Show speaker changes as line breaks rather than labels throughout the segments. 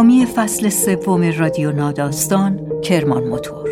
حامی فصل سوم رادیو ناداستان کرمان موتور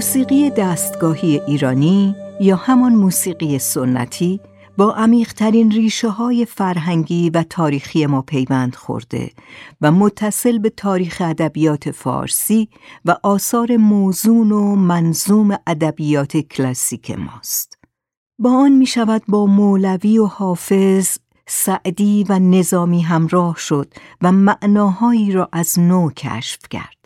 موسیقی دستگاهی ایرانی یا همان موسیقی سنتی با عمیقترین ریشه های فرهنگی و تاریخی ما پیوند خورده و متصل به تاریخ ادبیات فارسی و آثار موزون و منظوم ادبیات کلاسیک ماست. با آن می شود با مولوی و حافظ، سعدی و نظامی همراه شد و معناهایی را از نو کشف کرد.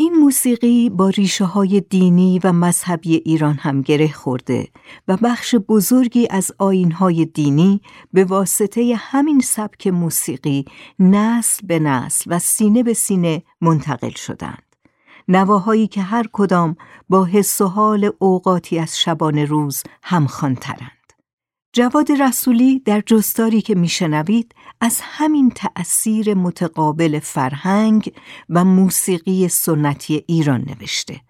این موسیقی با ریشه های دینی و مذهبی ایران هم گره خورده و بخش بزرگی از های دینی به واسطه همین سبک موسیقی نسل به نسل و سینه به سینه منتقل شدند. نواهایی که هر کدام با حس و حال اوقاتی از شبان روز همخوانترند. جواد رسولی در جستاری که میشنوید از همین تأثیر متقابل فرهنگ و موسیقی سنتی ایران نوشته.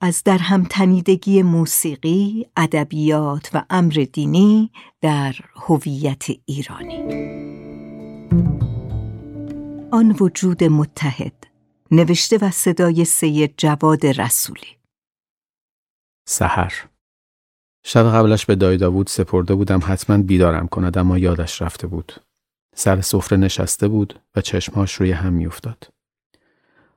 از در هم تنیدگی موسیقی، ادبیات و امر دینی در هویت ایرانی. آن وجود متحد نوشته و صدای سید جواد رسولی.
سحر. شب قبلش به دایی داوود سپرده بودم حتما بیدارم کند اما یادش رفته بود. سر سفره نشسته بود و چشمهاش روی هم میافتاد.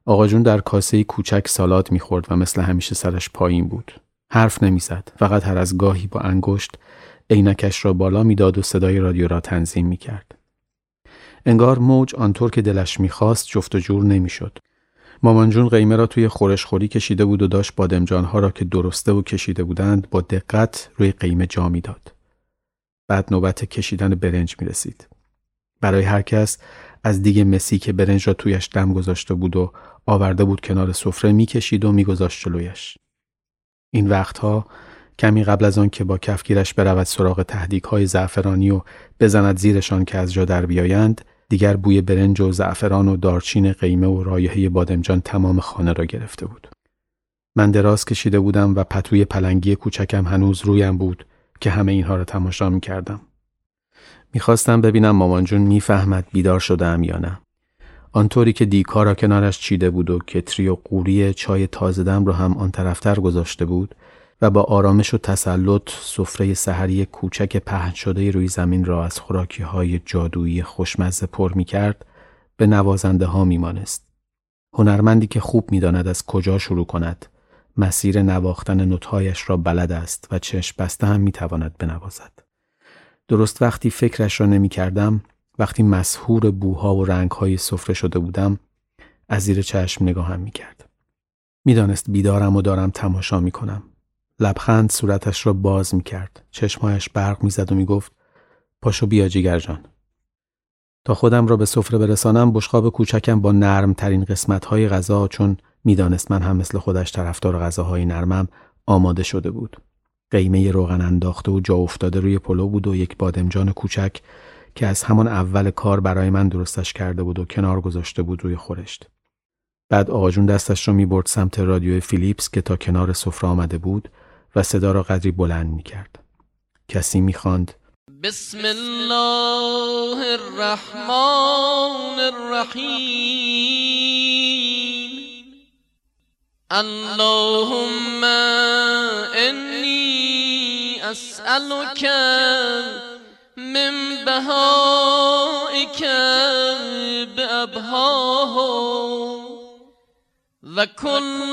آقا جون در کاسه کوچک سالات می‌خورد و مثل همیشه سرش پایین بود. حرف نمی‌زد. فقط هر از گاهی با انگشت عینکش را بالا می‌داد و صدای رادیو را تنظیم می‌کرد. انگار موج آنطور که دلش می‌خواست جفت و جور نمی‌شد. مامانجون قیمه را توی خورش خوری کشیده بود و داشت بادمجانها را که درسته و کشیده بودند با دقت روی قیمه جا می‌داد. بعد نوبت کشیدن برنج می رسید. برای هر کس از دیگه مسی که برنج را تویش دم گذاشته بود و آورده بود کنار سفره می‌کشید و میگذاشت جلویش. این وقتها کمی قبل از آن که با کفگیرش برود سراغ تهدیک های زعفرانی و بزند زیرشان که از جا در بیایند دیگر بوی برنج و زعفران و دارچین قیمه و رایحه بادمجان تمام خانه را گرفته بود. من دراز کشیده بودم و پتوی پلنگی کوچکم هنوز رویم بود که همه اینها را تماشا می کردم. می‌خواستم ببینم مامان جون می‌فهمد بیدار شدم یا نه. آنطوری که دیکا را کنارش چیده بود و کتری و قوری چای تازه دم را هم آن طرفتر گذاشته بود و با آرامش و تسلط سفره سحری کوچک پهن شده روی زمین را از خوراکی های جادویی خوشمزه پر می کرد به نوازنده ها می مانست. هنرمندی که خوب می داند از کجا شروع کند مسیر نواختن نوتهایش را بلد است و چشم بسته هم می تواند بنوازد. درست وقتی فکرش را نمی کردم وقتی مسهور بوها و رنگهای سفره شده بودم از زیر چشم نگاهم می کرد. می‌دانست بیدارم و دارم تماشا می کنم. لبخند صورتش را باز می کرد. چشمهایش برق می زد و می گفت پاشو بیا جیگر جان. تا خودم را به سفره برسانم بشقاب کوچکم با نرم ترین قسمت های غذا چون می‌دانست من هم مثل خودش طرفدار غذاهای نرمم آماده شده بود. قیمه روغن انداخته و جا افتاده روی پلو بود و یک بادمجان کوچک که از همان اول کار برای من درستش کرده بود و کنار گذاشته بود روی خورشت. بعد آقاجون دستش رو می برد سمت رادیو فیلیپس که تا کنار سفره آمده بود و صدا را قدری بلند می کرد. کسی می خواند
بسم الله الرحمن الرحیم اللهم انی أسألك من بهائك بأبهاه وكل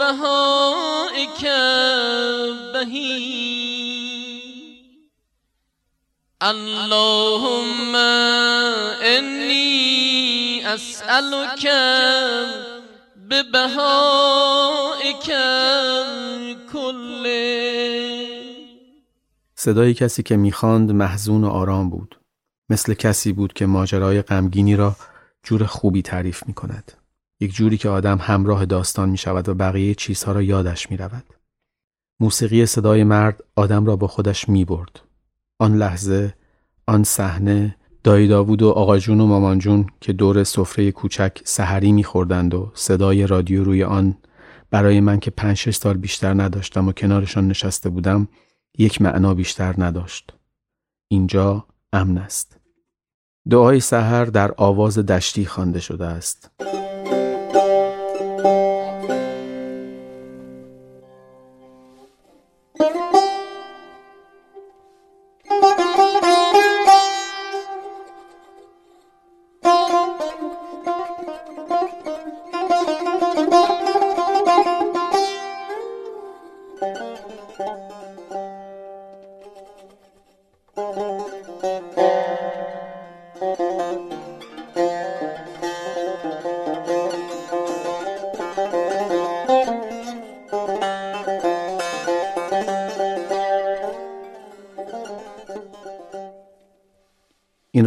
بهائك بهي اللهم إني أسألك ببهائك كل
صدای کسی که می‌خواند محزون و آرام بود. مثل کسی بود که ماجرای غمگینی را جور خوبی تعریف می کند. یک جوری که آدم همراه داستان می شود و بقیه چیزها را یادش می رود. موسیقی صدای مرد آدم را با خودش می برد. آن لحظه، آن صحنه، دایی داوود و آقا جون و مامان جون که دور سفره کوچک سحری میخوردند و صدای رادیو روی آن برای من که پنج شش سال بیشتر نداشتم و کنارشان نشسته بودم یک معنا بیشتر نداشت. اینجا امن است. دعای سحر در آواز دشتی خوانده شده است.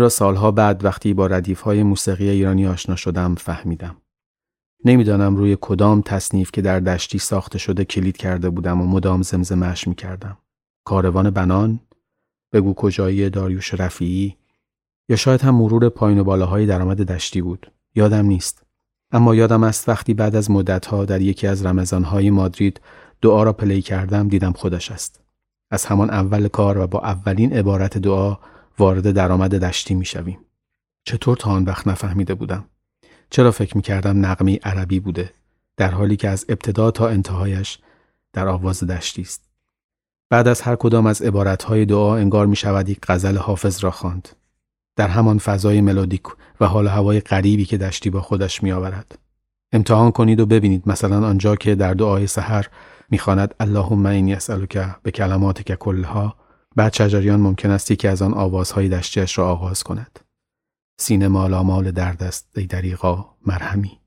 سالها بعد وقتی با ردیف های موسیقی ایرانی آشنا شدم فهمیدم. نمی‌دانم روی کدام تصنیف که در دشتی ساخته شده کلید کرده بودم و مدام زمزمش می کردم. کاروان بنان، بگو کجایی داریوش رفیعی یا شاید هم مرور پایین و بالاهای درآمد دشتی بود. یادم نیست. اما یادم است وقتی بعد از مدتها در یکی از رمضانهای مادرید دعا را پلی کردم دیدم خودش است. از همان اول کار و با اولین عبارت دعا وارد درآمد دشتی می‌شویم. چطور تا آن وقت نفهمیده بودم؟ چرا فکر می کردم نقمی عربی بوده در حالی که از ابتدا تا انتهایش در آواز دشتی است. بعد از هر کدام از عبارتهای دعا انگار می شود یک غزل حافظ را خواند. در همان فضای ملودیک و حال هوای غریبی که دشتی با خودش می آورد. امتحان کنید و ببینید مثلا آنجا که در دعای سحر می‌خواند اللهم اینی اسالک به کلماتک کلها بعد شجریان ممکن است که از آن آوازهای دشتیش را آغاز کند. سینه مال درد است ای دریغا مرهمی.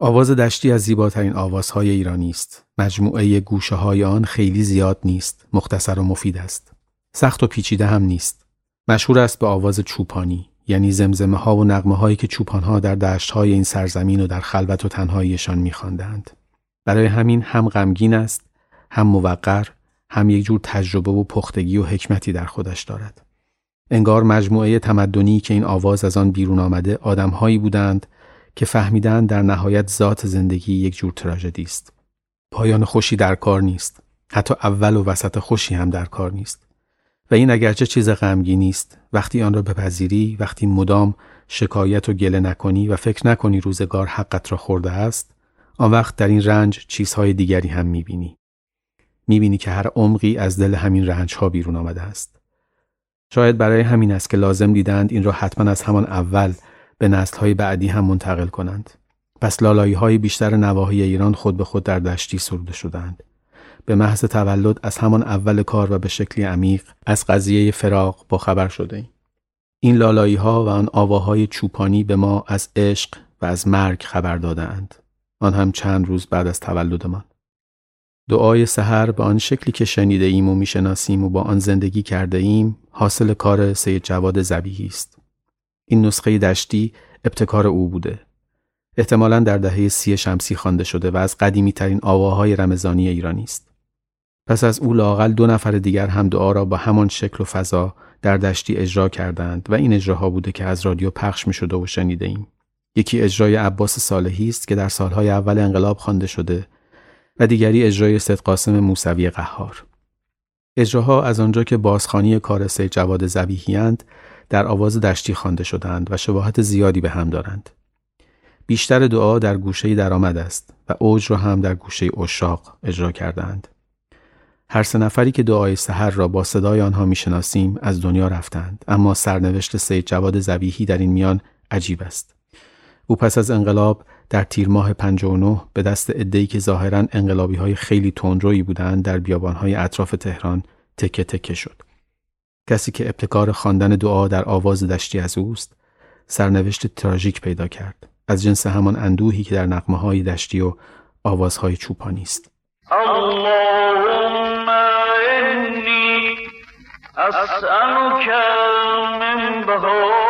آواز دشتی از زیباترین آوازهای ایرانی است. مجموعه گوشه های آن خیلی زیاد نیست. مختصر و مفید است. سخت و پیچیده هم نیست. مشهور است به آواز چوپانی یعنی زمزمه ها و نغمه هایی که چوپان ها در دشت های این سرزمین و در خلوت و تنهاییشان میخواندند. برای همین هم غمگین است، هم موقر، هم یک جور تجربه و پختگی و حکمتی در خودش دارد. انگار مجموعه تمدنی که این آواز از آن بیرون آمده آدمهایی بودند که فهمیدند در نهایت ذات زندگی یک جور تراژدی است. پایان خوشی در کار نیست. حتی اول و وسط خوشی هم در کار نیست. و این اگرچه چیز غمگینی است وقتی آن را بپذیری وقتی مدام شکایت و گله نکنی و فکر نکنی روزگار حقت را خورده است آن وقت در این رنج چیزهای دیگری هم می‌بینی می‌بینی که هر عمقی از دل همین رنج ها بیرون آمده است شاید برای همین است که لازم دیدند این را حتما از همان اول به نسل های بعدی هم منتقل کنند پس لالایی های بیشتر نواحی ایران خود به خود در دشتی سروده شدند به محض تولد از همان اول کار و به شکلی عمیق از قضیه فراق با خبر شده ایم. این لالایی ها و آن آواهای چوپانی به ما از عشق و از مرگ خبر دادند. آن هم چند روز بعد از تولدمان. دعای سحر به آن شکلی که شنیده ایم و می‌شناسیم و با آن زندگی کرده ایم حاصل کار سید جواد زبیهی است. این نسخه دشتی ابتکار او بوده. احتمالا در دهه سی شمسی خوانده شده و از قدیمی ترین آواهای رمضانی ایرانی است. پس از او لاقل دو نفر دیگر هم دعا را با همان شکل و فضا در دشتی اجرا کردند و این اجراها بوده که از رادیو پخش می شده و شنیده ایم. یکی اجرای عباس صالحی است که در سالهای اول انقلاب خوانده شده و دیگری اجرای سید قاسم موسوی قهار. اجراها از آنجا که بازخانی کار سید جواد زبیهیند در آواز دشتی خوانده شدند و شباهت زیادی به هم دارند. بیشتر دعا در گوشه درآمد است و اوج را هم در گوشه اشاق اجرا کردند. هر سه نفری که دعای سحر را با صدای آنها می‌شناسیم از دنیا رفتند اما سرنوشت سید جواد زبیحی در این میان عجیب است او پس از انقلاب در تیر ماه 59 به دست عده‌ای که ظاهرا انقلابی های خیلی تندرویی بودند در بیابانهای اطراف تهران تکه تکه شد. کسی که ابتکار خواندن دعا در آواز دشتی از اوست سرنوشت تراژیک پیدا کرد. از جنس همان اندوهی که در نقمه های دشتی و آوازهای چوپانی است
اللهم انی اسألك من بهائك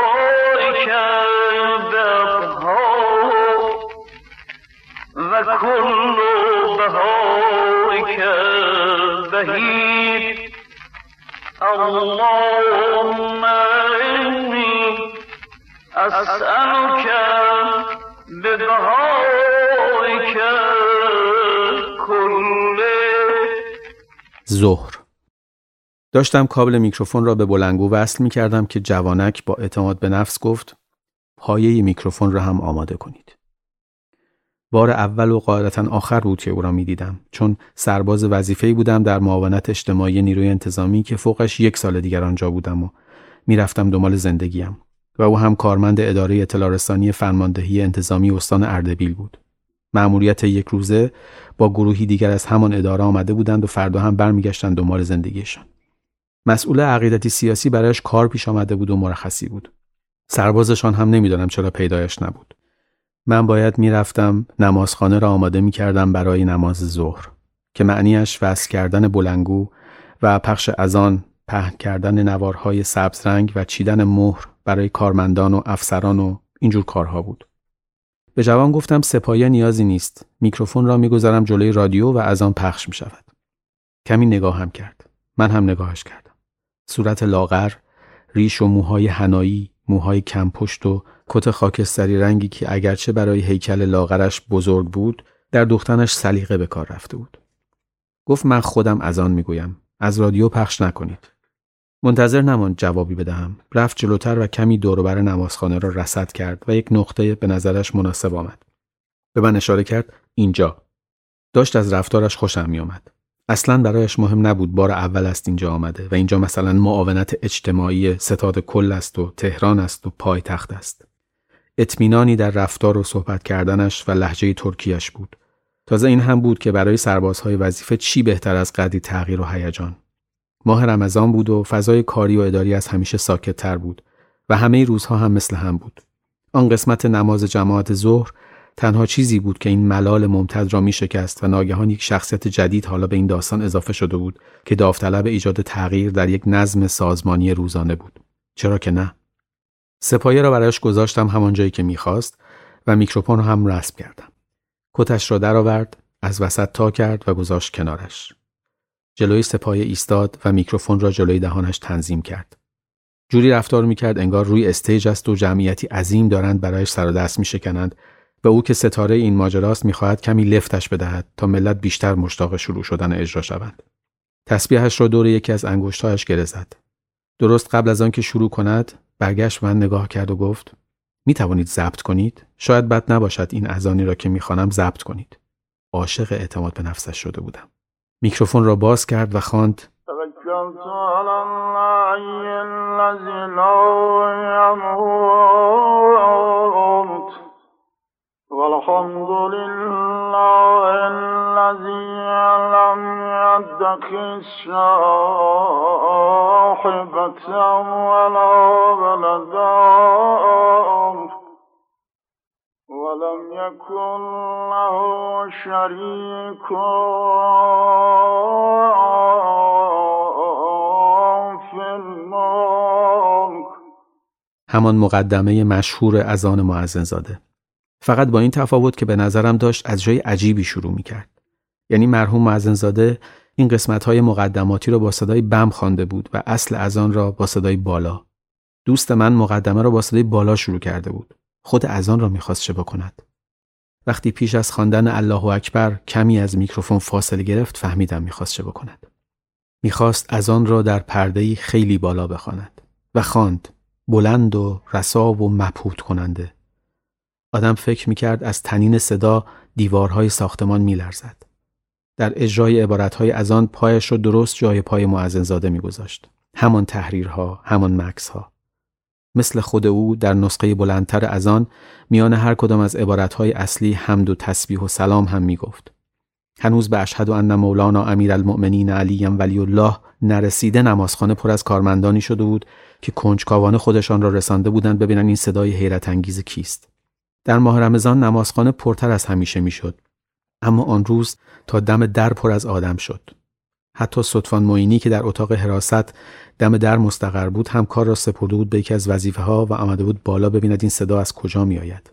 بهید اللهم انی اسألك ببهائك
ظهر داشتم کابل میکروفون را به بلنگو وصل می کردم که جوانک با اعتماد به نفس گفت پایه میکروفون را هم آماده کنید. بار اول و قاعدتا آخر بود که او را می دیدم چون سرباز وظیفه‌ای بودم در معاونت اجتماعی نیروی انتظامی که فوقش یک سال دیگر آنجا بودم و می‌رفتم دنبال زندگیم و او هم کارمند اداره اطلاع رسانی فرماندهی انتظامی استان اردبیل بود. مأموریت یک روزه با گروهی دیگر از همان اداره آمده بودند و فردا هم برمیگشتند دنبال زندگیشان. مسئول عقیدتی سیاسی برایش کار پیش آمده بود و مرخصی بود. سربازشان هم نمی‌دانم چرا پیدایش نبود. من باید می‌رفتم نمازخانه را آماده می کردم برای نماز ظهر که معنیش وصل کردن بلنگو و پخش آن پهن کردن نوارهای سبز رنگ و چیدن مهر برای کارمندان و افسران و اینجور کارها بود. به جوان گفتم سپایه نیازی نیست. میکروفون را می‌گذارم جلوی رادیو و از آن پخش می شود. کمی نگاه هم کرد. من هم نگاهش کردم. صورت لاغر، ریش و موهای هنایی، موهای کمپشت و کت خاکستری رنگی که اگرچه برای هیکل لاغرش بزرگ بود، در دختنش سلیقه به کار رفته بود. گفت من خودم از آن می‌گویم. از رادیو پخش نکنید. منتظر نماند جوابی بدهم رفت جلوتر و کمی دوروبر نمازخانه را رصد کرد و یک نقطه به نظرش مناسب آمد به من اشاره کرد اینجا داشت از رفتارش خوشم می آمد. اصلا برایش مهم نبود بار اول است اینجا آمده و اینجا مثلا معاونت اجتماعی ستاد کل است و تهران است و پایتخت است. اطمینانی در رفتار و صحبت کردنش و لحجه ترکیش بود. تازه این هم بود که برای سربازهای وظیفه چی بهتر از قدری تغییر و هیجان. ماه رمضان بود و فضای کاری و اداری از همیشه ساکت تر بود و همه روزها هم مثل هم بود. آن قسمت نماز جماعت ظهر تنها چیزی بود که این ملال ممتد را می شکست و ناگهان یک شخصیت جدید حالا به این داستان اضافه شده بود که داوطلب ایجاد تغییر در یک نظم سازمانی روزانه بود. چرا که نه؟ سپایه را برایش گذاشتم همان جایی که می‌خواست و میکروفون هم رسم کردم. کتش را درآورد، از وسط تا کرد و گذاشت کنارش. جلوی سپاه ایستاد و میکروفون را جلوی دهانش تنظیم کرد. جوری رفتار می‌کرد انگار روی استیج است و جمعیتی عظیم دارند برایش سر و دست میشکنند و او که ستاره این ماجراست می‌خواهد کمی لفتش بدهد تا ملت بیشتر مشتاق شروع شدن اجرا شوند. تسبیحش را دور یکی از انگشتهایش گره زد. درست قبل از آنکه شروع کند برگشت من نگاه کرد و گفت می توانید ضبط کنید شاید بد نباشد این اذانی را که می‌خوانم ضبط کنید عاشق اعتماد به نفسش شده بودم میکروفون را باز کرد و خواند والحمد لله الذي لم يتخذ صاحبة ولا ولدا. ولم يكن له شريك. في الملك. همان مقدمه مشهور از آن معزن زاده فقط با این تفاوت که به نظرم داشت از جای عجیبی شروع می کرد. یعنی مرحوم معزن زاده این قسمت های مقدماتی را با صدای بم خوانده بود و اصل از آن را با صدای بالا. دوست من مقدمه را با صدای بالا شروع کرده بود. خود از آن را می‌خواست چه بکند وقتی پیش از خواندن الله اکبر کمی از میکروفون فاصله گرفت فهمیدم می‌خواست چه بکند می‌خواست از آن را در پرده خیلی بالا بخواند و خواند بلند و رساب و مبهوت کننده آدم فکر می‌کرد از تنین صدا دیوارهای ساختمان میلرزد. در اجرای عبارتهای از آن پایش را درست جای پای معزنزاده میگذاشت. همان تحریرها همان مکسها. مثل خود او در نسخه بلندتر از آن میان هر کدام از عبارتهای اصلی حمد و تسبیح و سلام هم می‌گفت. هنوز به اشهد ان مولانا امیرالمؤمنین علی ولی الله نرسیده نمازخانه پر از کارمندانی شده بود که کنجکاوانه خودشان را رسانده بودند ببینن این صدای حیرت انگیز کیست. در ماه رمضان نمازخانه پرتر از همیشه می‌شد اما آن روز تا دم در پر از آدم شد حتی صدفان معینی که در اتاق حراست دم در مستقر بود هم کار را سپرده بود به یکی از وظیفه ها و آمده بود بالا ببیند این صدا از کجا می آید.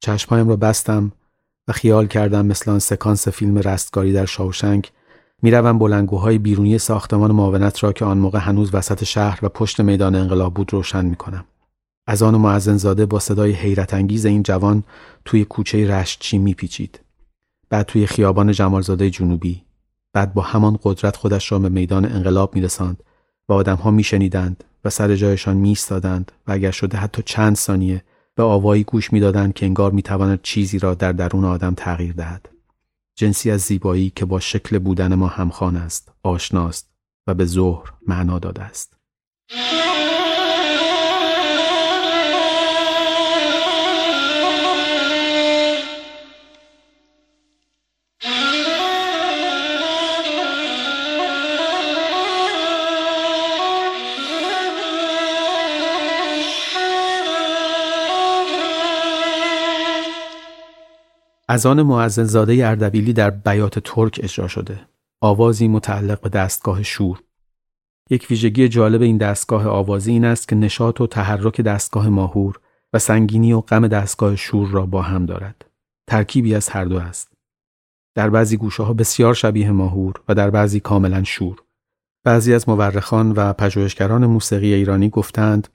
چشمهایم را بستم و خیال کردم مثل آن سکانس فیلم رستگاری در شاوشنگ می‌روم بلنگوهای بیرونی ساختمان معاونت را که آن موقع هنوز وسط شهر و پشت میدان انقلاب بود روشن می کنم. از آن معزن زاده با صدای حیرت انگیز این جوان توی کوچه رشتچی میپیچید. بعد توی خیابان جمالزاده جنوبی. بعد با همان قدرت خودش را به میدان انقلاب میرساند و آدمها میشنیدند و سر جایشان میستادند و اگر شده حتی چند ثانیه به آوایی گوش می‌دادند که انگار می‌تواند چیزی را در درون آدم تغییر دهد. جنسی از زیبایی که با شکل بودن ما همخوان است آشناست و به ظهر معنا داده است. از آن معزنزاده اردبیلی در بیات ترک اجرا شده. آوازی متعلق به دستگاه شور. یک ویژگی جالب این دستگاه آوازی این است که نشاط و تحرک دستگاه ماهور و سنگینی و غم دستگاه شور را با هم دارد. ترکیبی از هر دو است. در بعضی گوشه ها بسیار شبیه ماهور و در بعضی کاملا شور. بعضی از مورخان و پژوهشگران موسیقی ایرانی گفتند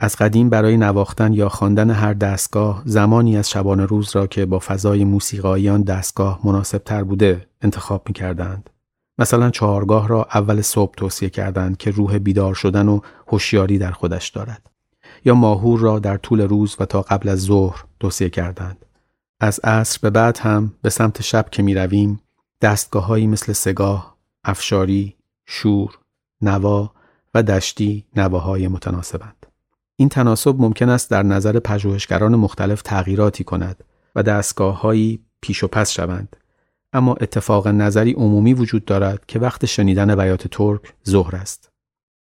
از قدیم برای نواختن یا خواندن هر دستگاه زمانی از شبانه روز را که با فضای موسیقاییان دستگاه مناسب تر بوده انتخاب می کردند. مثلا چهارگاه را اول صبح توصیه کردند که روح بیدار شدن و هوشیاری در خودش دارد. یا ماهور را در طول روز و تا قبل از ظهر توصیه کردند. از عصر به بعد هم به سمت شب که می رویم دستگاههایی مثل سگاه، افشاری، شور، نوا و دشتی نواهای متناسبند. این تناسب ممکن است در نظر پژوهشگران مختلف تغییراتی کند و دستگاههایی پیش و پس شوند اما اتفاق نظری عمومی وجود دارد که وقت شنیدن بیات ترک ظهر است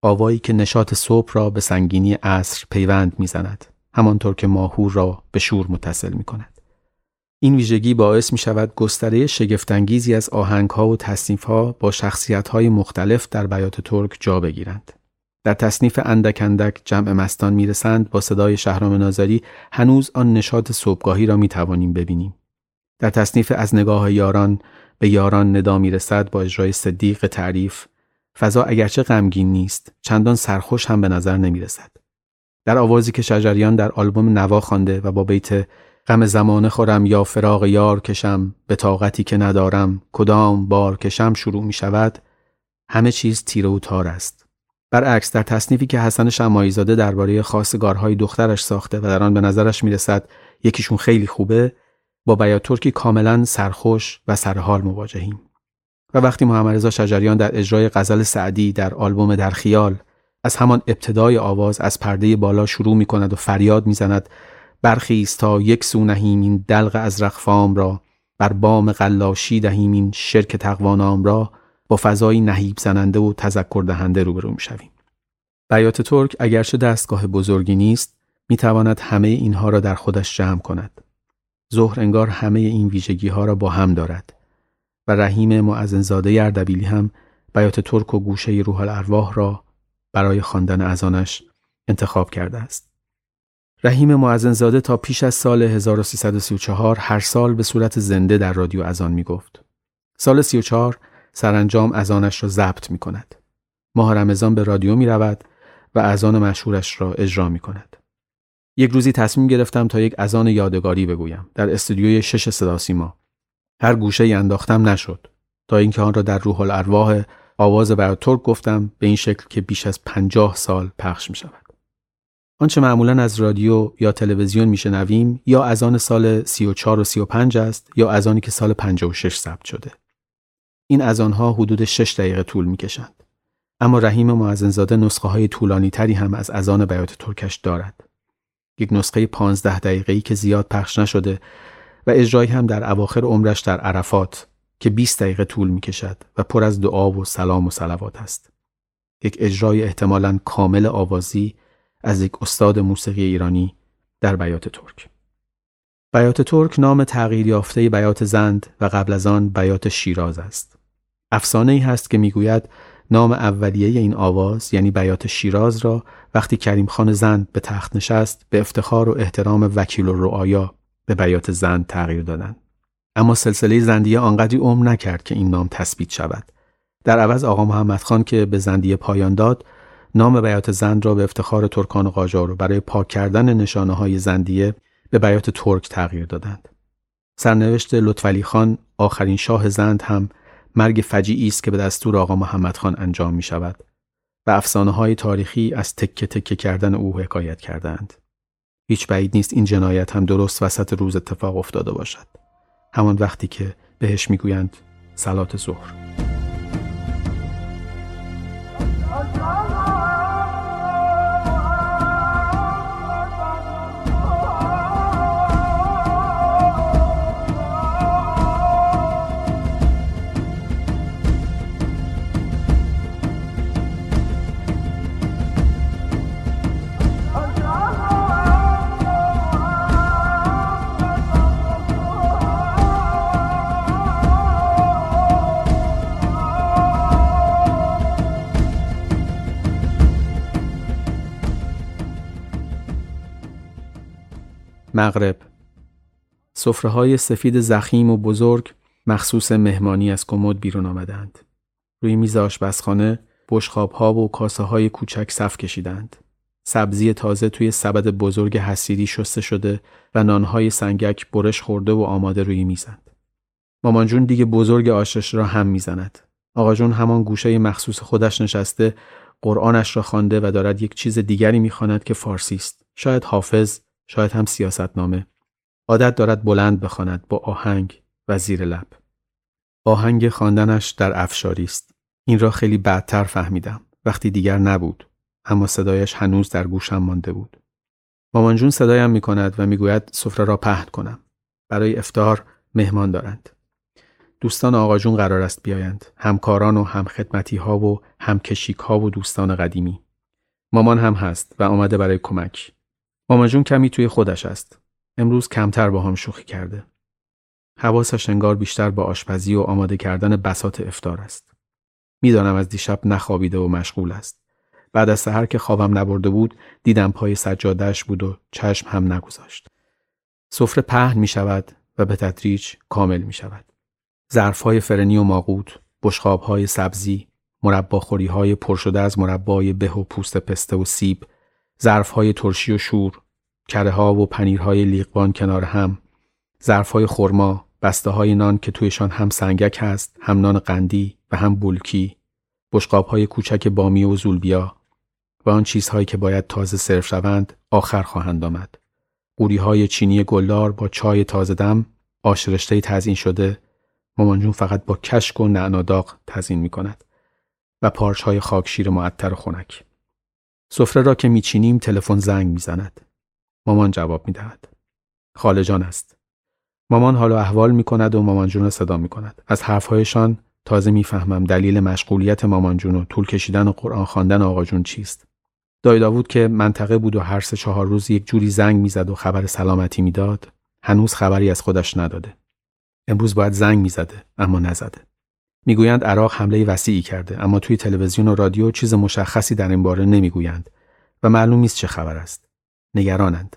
آوایی که نشاط صبح را به سنگینی عصر پیوند می‌زند همانطور که ماهور را به شور متصل می کند. این ویژگی باعث می شود گستره شگفتانگیزی از آهنگها و تصنیفها با شخصیتهای مختلف در بیات ترک جا بگیرند. در تصنیف اندک اندک جمع مستان می‌رسند با صدای شهرام ناظری هنوز آن نشاط صبحگاهی را می‌توانیم ببینیم. در تصنیف از نگاه یاران به یاران ندا می‌رسد با اجرای صدیق تعریف فضا اگرچه غمگین نیست چندان سرخوش هم به نظر نمی‌رسد. در آوازی که شجریان در آلبوم نوا خوانده و با بیت غم زمانه خورم یا فراغ یار کشم به طاقتی که ندارم کدام بار کشم شروع می شود همه چیز تیره و تار است برعکس در تصنیفی که حسن شمایزاده درباره خواستگارهای دخترش ساخته و در آن به نظرش می‌رسد یکیشون خیلی خوبه با بیات ترکی کاملا سرخوش و سرحال مواجهیم. و وقتی محمد رضا شجریان در اجرای غزل سعدی در آلبوم در خیال از همان ابتدای آواز از پرده بالا شروع می کند و فریاد می‌زند برخیز تا یک سو نهیم این دلق از رخفام را بر بام قلاشی دهیم این شرک تقوانام را با فضایی نهیب زننده و تذکر دهنده روبرو شویم. بیات ترک اگرچه دستگاه بزرگی نیست می‌تواند همه اینها را در خودش جمع کند. ظهر انگار همه این ویژگی ها را با هم دارد و رحیم معزنزاده اردبیلی هم بیات ترک و گوشه روح الارواح را برای خواندن ازانش انتخاب کرده است. رحیم معزنزاده تا پیش از سال 1334 هر سال به صورت زنده در رادیو ازان می گفت. سال 34 سرانجام اذانش را ضبط می کند. ماه رمضان به رادیو می رود و اذان مشهورش را اجرا می کند. یک روزی تصمیم گرفتم تا یک اذان یادگاری بگویم در استودیوی شش صدا سیما. هر گوشه ای انداختم نشد تا اینکه آن را در روح الارواح آواز بر ترک گفتم به این شکل که بیش از پنجاه سال پخش می شود. آنچه معمولا از رادیو یا تلویزیون میشنویم یا از آن سال 34 و 35 است یا از آنی که سال 56 ثبت شده. این اذانها حدود 6 دقیقه طول می‌کشند. اما رحیم معزنزاده نسخه های طولانی تری هم از اذان بیات ترکش دارد. یک نسخه 15 دقیقه‌ای که زیاد پخش نشده و اجرایی هم در اواخر عمرش در عرفات که 20 دقیقه طول می کشد و پر از دعا و سلام و صلوات است. یک اجرای احتمالاً کامل آوازی از یک استاد موسیقی ایرانی در بیات ترک. بیات ترک نام تغییر یافته بیات زند و قبل از آن بیات شیراز است. افسانه ای هست که می‌گوید نام اولیه این آواز یعنی بیات شیراز را وقتی کریم خان زند به تخت نشست به افتخار و احترام وکیل و رعایا به بیات زند تغییر دادند. اما سلسله زندیه آنقدری عمر نکرد که این نام تثبیت شود. در عوض آقا محمد خان که به زندیه پایان داد نام بیات زند را به افتخار ترکان قاجار و برای پاک کردن نشانه های زندیه به بیات ترک تغییر دادند. سرنوشت لطفعلی خان آخرین شاه زند هم مرگ فجیعی است که به دستور آقا محمد خان انجام می شود و افسانه های تاریخی از تکه تکه کردن او حکایت کردند. هیچ بعید نیست این جنایت هم درست وسط روز اتفاق افتاده باشد. همان وقتی که بهش می‌گویند سلات ظهر. مغرب سفره های سفید زخیم و بزرگ مخصوص مهمانی از کمد بیرون آمدند. روی میز آشپزخانه بشخاب ها و کاسه های کوچک صف کشیدند. سبزی تازه توی سبد بزرگ حسیری شسته شده و نانهای سنگک برش خورده و آماده روی می‌زند. مامان جون دیگه بزرگ آشش را هم می‌زند. آقا جون همان گوشه مخصوص خودش نشسته قرآنش را خوانده و دارد یک چیز دیگری می‌خواند که فارسی است. شاید حافظ شاید هم سیاستنامه. عادت دارد بلند بخواند با آهنگ و زیر لب. آهنگ خواندنش در افشاری است. این را خیلی بعدتر فهمیدم. وقتی دیگر نبود. اما صدایش هنوز در گوشم مانده بود. مامان جون صدایم می کند و می‌گوید سفره را پهن کنم. برای افتار مهمان دارند. دوستان آقا جون قرار است بیایند. همکاران و هم خدمتی ها و هم کشیک ها و دوستان قدیمی. مامان هم هست و آمده برای کمک. ماما جون کمی توی خودش است. امروز کمتر با هم شوخی کرده. حواسش انگار بیشتر با آشپزی و آماده کردن بسات افتار است. می‌دانم از دیشب نخوابیده و مشغول است. بعد از سحر که خوابم نبرده بود دیدم پای سجادهش بود و چشم هم نگذاشت. سفره پهن می شود و به تدریج کامل می شود. ظرف های فرنی و ماقوت، بشخاب های سبزی، مرباخوری های پرشده از مربای به و پوست پسته و سیب، های ترشی و شور، کره ها و پنیرهای لیقبان کنار هم، های خرما، بسته های نان که تویشان هم سنگک هست، هم نان قندی و هم بولکی، بشقاب های کوچک بامی و زولبیا و آن چیزهایی که باید تازه سرو شوند آخر خواهند آمد. قوری های چینی گلدار با چای تازه دم، آشرشته تزین شده، مامانجون فقط با کشک و نعناداغ تزین می کند و پارچ های خاکشیر معطر و خنک. سفره را که میچینیم تلفن زنگ می‌زند. مامان جواب می‌دهد. خاله جان است. مامان حال احوال می کند و مامان جون را صدا می کند. از حرفهایشان تازه می‌فهمم دلیل مشغولیت مامان جون و طول کشیدن و قرآن خواندن آقا جون چیست. دای داوود که منطقه بود و هر سه چهار روز یک جوری زنگ می‌زد و خبر سلامتی می‌داد هنوز خبری از خودش نداده. امروز باید زنگ می‌زده اما نزده. می‌گویند عراق حمله وسیعی کرده اما توی تلویزیون و رادیو چیز مشخصی در این باره نمی‌گویند و معلوم نیست چه خبر است نگرانند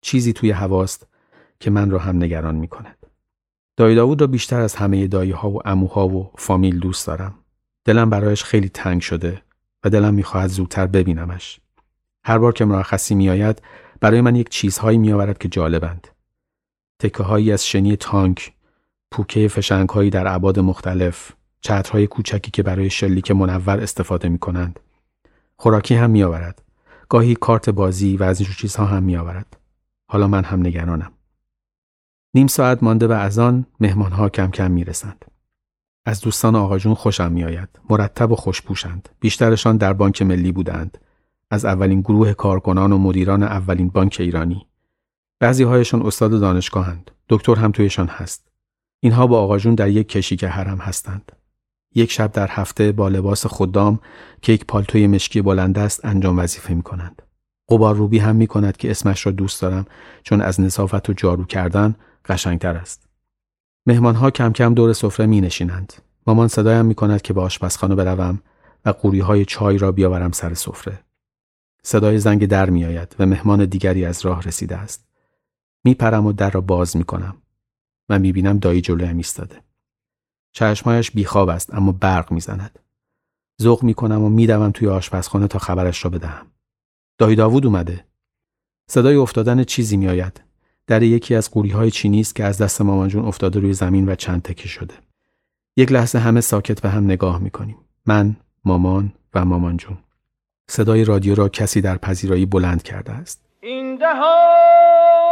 چیزی توی هواست که من را هم نگران می کند. دایی داوود را بیشتر از همه دایی ها و اموها و فامیل دوست دارم. دلم برایش خیلی تنگ شده و دلم می‌خواهد زودتر ببینمش. هر بار که مرخصی میآید برای من یک چیزهایی میآورد که جالبند. تکه هایی از شنی تانک پوکه فشنگ هایی در ابعاد مختلف، چترهای کوچکی که برای شلیک منور استفاده می کنند. خوراکی هم می آورد. گاهی کارت بازی و از اینجور چیزها هم می آورد. حالا من هم نگرانم. نیم ساعت مانده به از آن مهمان ها کم کم می رسند. از دوستان آقا جون خوشم میآید. مرتب و خوشپوشند. بیشترشان در بانک ملی بودند. از اولین گروه کارکنان و مدیران اولین بانک ایرانی. بعضی هایشان استاد دانشگاهند. دکتر هم تویشان هست. اینها با آقا جون در یک کشیک حرم هستند. یک شب در هفته با لباس خدام که یک پالتوی مشکی بلند است انجام وظیفه می کنند. قبار روبی هم می کند که اسمش را دوست دارم چون از نصافت و جارو کردن قشنگتر است. مهمانها کم کم دور سفره می نشینند. مامان صدایم می کند که به آشپزخانه بروم و قوری های چای را بیاورم سر سفره. صدای زنگ در می آید و مهمان دیگری از راه رسیده است. می پرم و در را باز می کنم و می بینم دایی جلویم ایستاده. چشمهایش بیخواب است اما برق می زند. ذوق می کنم و می دوم توی آشپزخانه تا خبرش را بدهم. دایی داوود اومده. صدای افتادن چیزی می آید. در یکی از قوری های چینی است که از دست مامانجون افتاده روی زمین و چند تکه شده. یک لحظه همه ساکت به هم نگاه می کنیم. من، مامان و مامانجون. صدای رادیو را کسی در پذیرایی بلند کرده است.
این دهان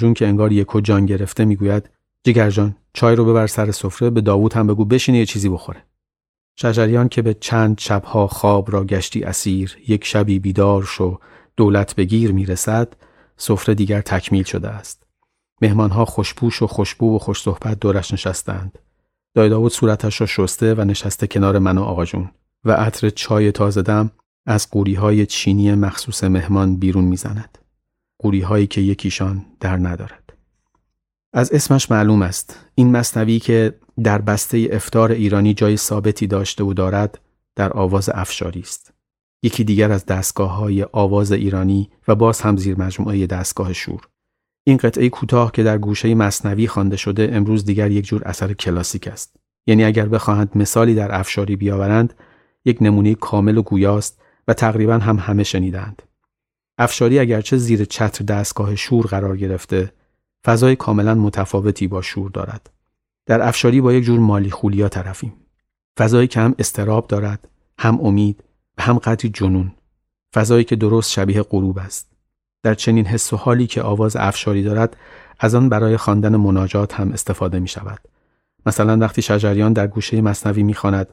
جون که انگار یکو جان گرفته می‌گوید جگر جان چای رو ببر سر سفره به داوود هم بگو بشینه یه چیزی بخوره. شجریان که به چند شبها خواب را گشتی اسیر یک شبی بیدار شو دولت بگیر می‌رسد سفره دیگر تکمیل شده است. مهمانها خوشپوش و خوشبو و خوش صحبت دورش نشستند. دای داوود صورتش را شسته و نشسته کنار من و آقا جون و عطر چای تازه دم از قوری های چینی مخصوص مهمان بیرون می‌زند. قوری هایی که یکیشان در ندارد. از اسمش معلوم است این مصنوی که در بسته افتار ایرانی جای ثابتی داشته و دارد در آواز افشاری است. یکی دیگر از دستگاه های آواز ایرانی و باز هم زیر مجموعه دستگاه شور. این قطعه کوتاه که در گوشه مصنوی خوانده شده امروز دیگر یک جور اثر کلاسیک است. یعنی اگر بخواهند مثالی در افشاری بیاورند یک نمونه کامل و گویاست و تقریبا هم همه شنیدند. افشاری اگرچه زیر چتر دستگاه شور قرار گرفته فضای کاملا متفاوتی با شور دارد. در افشاری با یک جور مالی خولیا طرفیم. فضایی که هم استراب دارد، هم امید و هم قدری جنون. فضایی که درست شبیه غروب است. در چنین حس و حالی که آواز افشاری دارد، از آن برای خواندن مناجات هم استفاده می شود. مثلا وقتی شجریان در گوشه مصنوی می خواند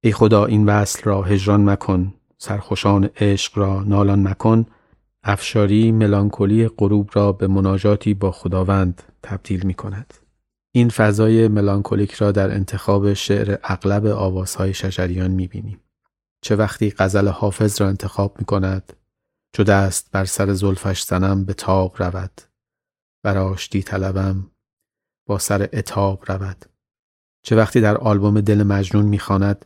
ای خدا این وصل را هجران مکن، سرخوشان عشق را نالان مکن، افشاری ملانکولی غروب را به مناجاتی با خداوند تبدیل می کند. این فضای ملانکولیک را در انتخاب شعر اغلب آوازهای شجریان می بینیم. چه وقتی غزل حافظ را انتخاب می کند چو دست بر سر زلفش زنم به تاب رود بر آشتی طلبم با سر اتاب رود چه وقتی در آلبوم دل مجنون می‌خواند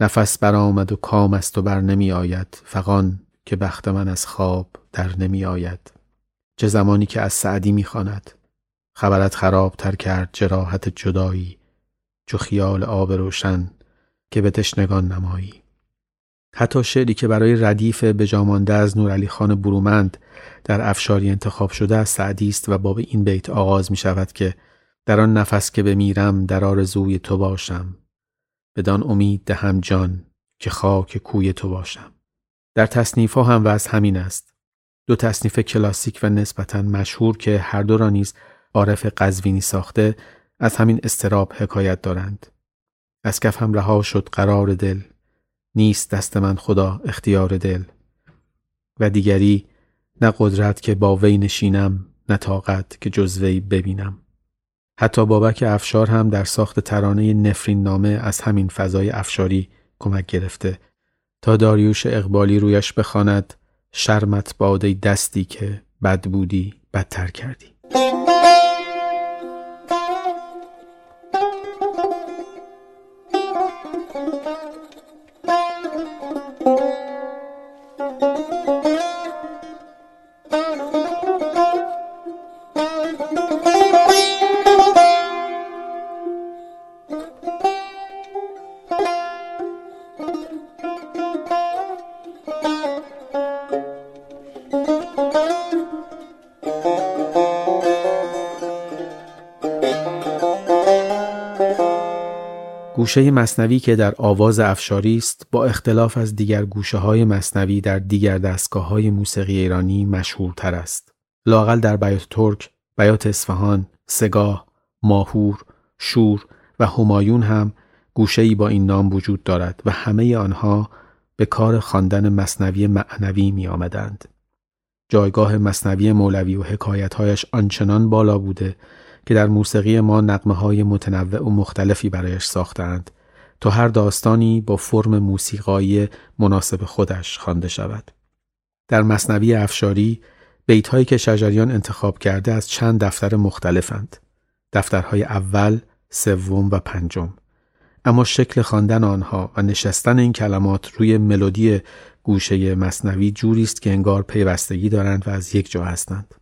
نفس برآمد و کام است و بر نمی آید فغان که بخت من از خواب در نمی آید چه زمانی که از سعدی می‌خواند. خبرت خراب تر کرد جراحت جدایی. چو خیال آب روشن که به تشنگان نمایی. حتی شعری که برای ردیف بجامانده از نورعلی خان برومند در افشاری انتخاب شده از سعدی است و باب این بیت آغاز می شود که در آن نفس که بمیرم در آرزوی تو باشم. بدان امید دهم جان که خاک کوی تو باشم. در تصنیف ها هم وضع همین است. دو تصنیف کلاسیک و نسبتا مشهور که هر دو را نیز عارف قزوینی ساخته از همین استراب حکایت دارند. از کف هم رها شد قرار دل نیست دست من خدا اختیار دل. و دیگری نه قدرت که با وی نشینم نه طاقت که جز وی ببینم. حتی بابک افشار هم در ساخت ترانه نفرین نامه از همین فضای افشاری کمک گرفته. تا داریوش اقبالی رویش بخواند شرمت باده دستی که بد بودی بدتر کردی. گوشه مصنوی که در آواز افشاری است با اختلاف از دیگر گوشه های مصنوی در دیگر دستگاه های موسیقی ایرانی مشهورتر است. لاقل در بیات ترک، بیات اصفهان، سگاه، ماهور، شور و همایون هم گوشه‌ای با این نام وجود دارد و همه آنها به کار خواندن مصنوی معنوی می آمدند. جایگاه مصنوی مولوی و حکایتهایش آنچنان بالا بوده که در موسیقی ما نقمه های متنوع و مختلفی برایش ساختند تا هر داستانی با فرم موسیقایی مناسب خودش خوانده شود. در مصنوی افشاری بیت هایی که شجریان انتخاب کرده از چند دفتر مختلفند. دفترهای اول، سوم و پنجم. اما شکل خواندن آنها و نشستن این کلمات روی ملودی گوشه مصنوی جوری است که انگار پیوستگی دارند و از یک جا هستند.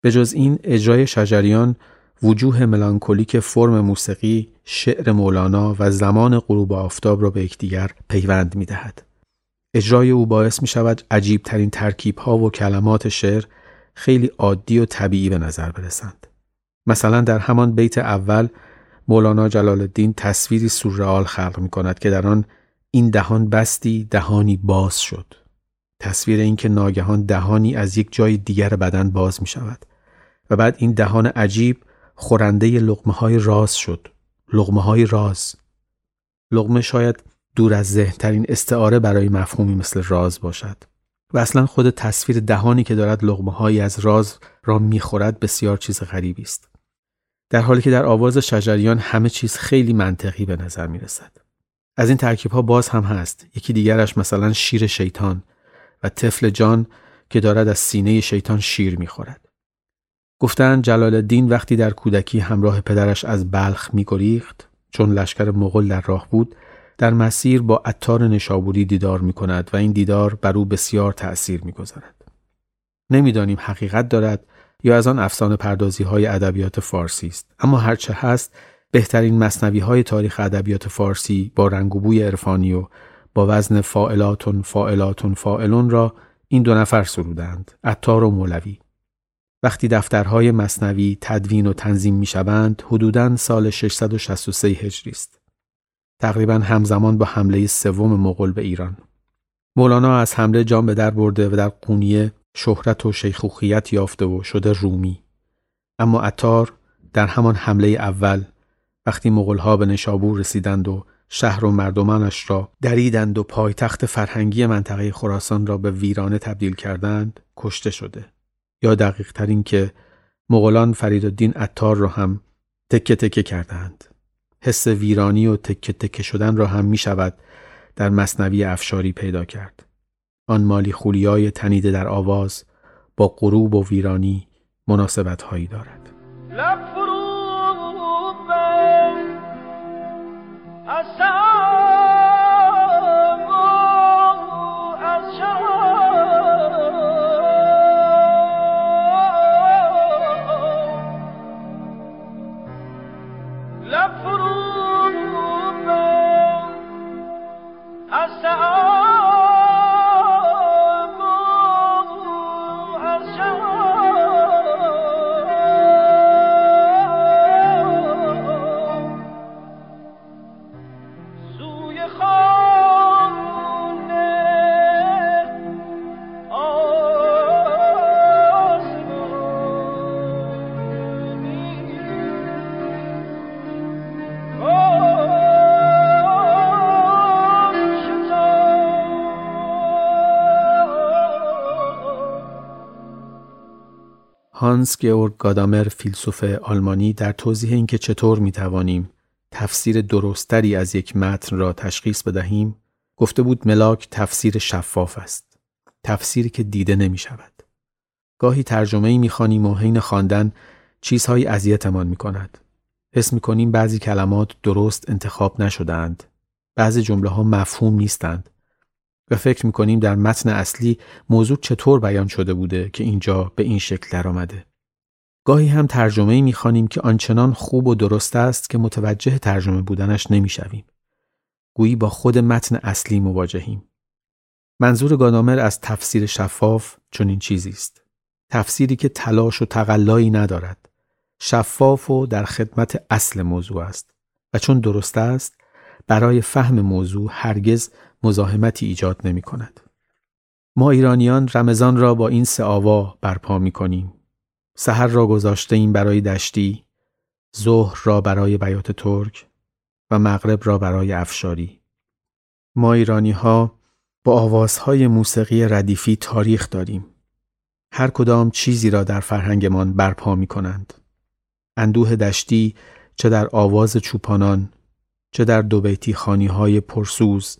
به جز این اجرای شجریان وجوه ملانکولیک فرم موسیقی، شعر مولانا و زمان غروب آفتاب را به یکدیگر پیوند می دهد. اجرای او باعث می شود عجیب ترین ترکیب ها و کلمات شعر خیلی عادی و طبیعی به نظر برسند. مثلا در همان بیت اول مولانا جلال الدین تصویری سورئال خلق می کند که در آن این دهان بستی دهانی باز شد. تصویر اینکه ناگهان دهانی از یک جای دیگر بدن باز می شود و بعد این دهان عجیب خورنده لغمه های راز شد. لغمه های راز. لغمه شاید دور از ذهنترین استعاره برای مفهومی مثل راز باشد. و اصلا خود تصویر دهانی که دارد لغمه هایی از راز را می‌خورد بسیار چیز غریبی است. در حالی که در آواز شجریان همه چیز خیلی منطقی به نظر می رسد. از این ترکیب ها باز هم هست. یکی دیگرش مثلا شیر شیطان و طفل جان که دارد از سینه شیطان شیر می‌خورد. گفتند جلال الدین وقتی در کودکی همراه پدرش از بلخ میگریخت چون لشکر مغول در راه بود در مسیر با عطار نشابوری دیدار می کند و این دیدار بر او بسیار تأثیر می گذارد. نمی‌دانیم حقیقت دارد یا از آن افسانه پردازی های ادبیات فارسی است اما هرچه هست بهترین مصنوی های تاریخ ادبیات فارسی با رنگ و بوی عرفانی و با وزن فائلاتون فائلاتون فائلون را این دو نفر سرودند عطار و مولوی وقتی دفترهای مصنوی تدوین و تنظیم می شوند حدوداً سال 663 هجری است. تقریبا همزمان با حمله سوم مغول به ایران. مولانا از حمله جان به در برده و در قونیه شهرت و شیخوخیت یافته و شده رومی. اما عطار در همان حمله اول وقتی مغلها به نشابور رسیدند و شهر و مردمانش را دریدند و پایتخت فرهنگی منطقه خراسان را به ویرانه تبدیل کردند کشته شده. یا دقیق ترین که مغولان فرید دین اتار را هم تکه تکه کردند. حس ویرانی و تکه تکه شدن را هم می شود در مصنوی افشاری پیدا کرد. آن مالی خولیای تنیده در آواز با غروب و ویرانی مناسبت هایی دارد. لب هانس گئورگ گادامر فیلسوف آلمانی در توضیح اینکه چطور می توانیم تفسیر درستری از یک متن را تشخیص بدهیم گفته بود ملاک تفسیر شفاف است تفسیری که دیده نمی شود گاهی ترجمه ای می خانیم و حین خواندن چیزهایی اذیتمان می کند حس می کنیم بعضی کلمات درست انتخاب نشدهاند بعضی جمله ها مفهوم نیستند. و فکر می کنیم در متن اصلی موضوع چطور بیان شده بوده که اینجا به این شکل درآمده. گاهی هم ترجمه می خانیم که آنچنان خوب و درست است که متوجه ترجمه بودنش نمی شویم. گویی با خود متن اصلی مواجهیم. منظور گادامر از تفسیر شفاف چنین چیزی است. تفسیری که تلاش و تقلایی ندارد. شفاف و در خدمت اصل موضوع است و چون درست است برای فهم موضوع هرگز مزاحمتی ایجاد نمی کند. ما ایرانیان رمضان را با این سه آوا برپا می کنیم. سحر را گذاشته ایم برای دشتی، ظهر را برای بیات ترک و مغرب را برای افشاری. ما ایرانی ها با آوازهای موسیقی ردیفی تاریخ داریم. هر کدام چیزی را در فرهنگمان برپا می کنند. اندوه دشتی چه در آواز چوپانان چه در دو بیتی خانی های پرسوز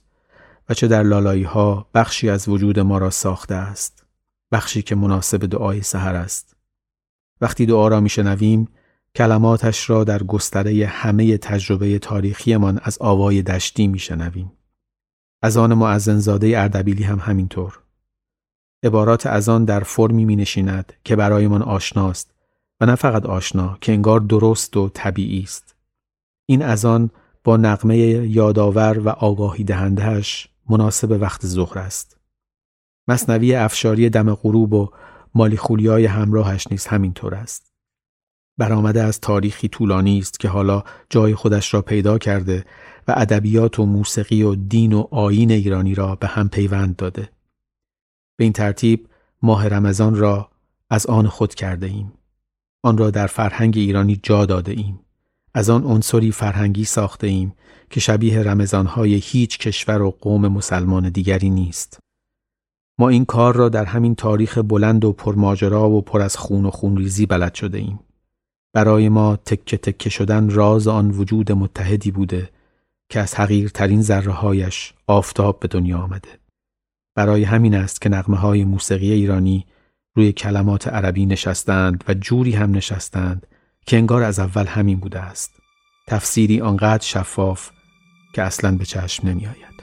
و چه در لالایی ها بخشی از وجود ما را ساخته است بخشی که مناسب دعای سحر است. وقتی دعا را میشنویم کلماتش را در گستره همه تجربه تاریخیمان از آوای دشتی میشنویم. از آن معزنزاده اردبیلی هم همینطور. عبارات از آن در فرمی می نشیند که برایمان آشناست و نه فقط آشنا که انگار درست و طبیعی است. این از آن با نقمه یادآور و آگاهی دهندهش مناسب وقت ظهر است. مصنوی افشاری دم غروب و مالی خولیای همراهش نیز همینطور است. برآمده از تاریخی طولانی است که حالا جای خودش را پیدا کرده و ادبیات و موسیقی و دین و آیین ایرانی را به هم پیوند داده. به این ترتیب ماه رمضان را از آن خود کرده ایم. آن را در فرهنگ ایرانی جا داده ایم. از آن عنصری فرهنگی ساخته ایم که شبیه رمضانهای هیچ کشور و قوم مسلمان دیگری نیست. ما این کار را در همین تاریخ بلند و پرماجرا و پر از خون و خونریزی بلد شده ایم. برای ما تکه تکه شدن راز آن وجود متحدی بوده که از حقیرترین ذره هایش آفتاب به دنیا آمده. برای همین است که نغمه های موسیقی ایرانی روی کلمات عربی نشستند و جوری هم نشستند که انگار از اول همین بوده است. تفسیری آنقدر شفاف که اصلا به چشم نمی آید.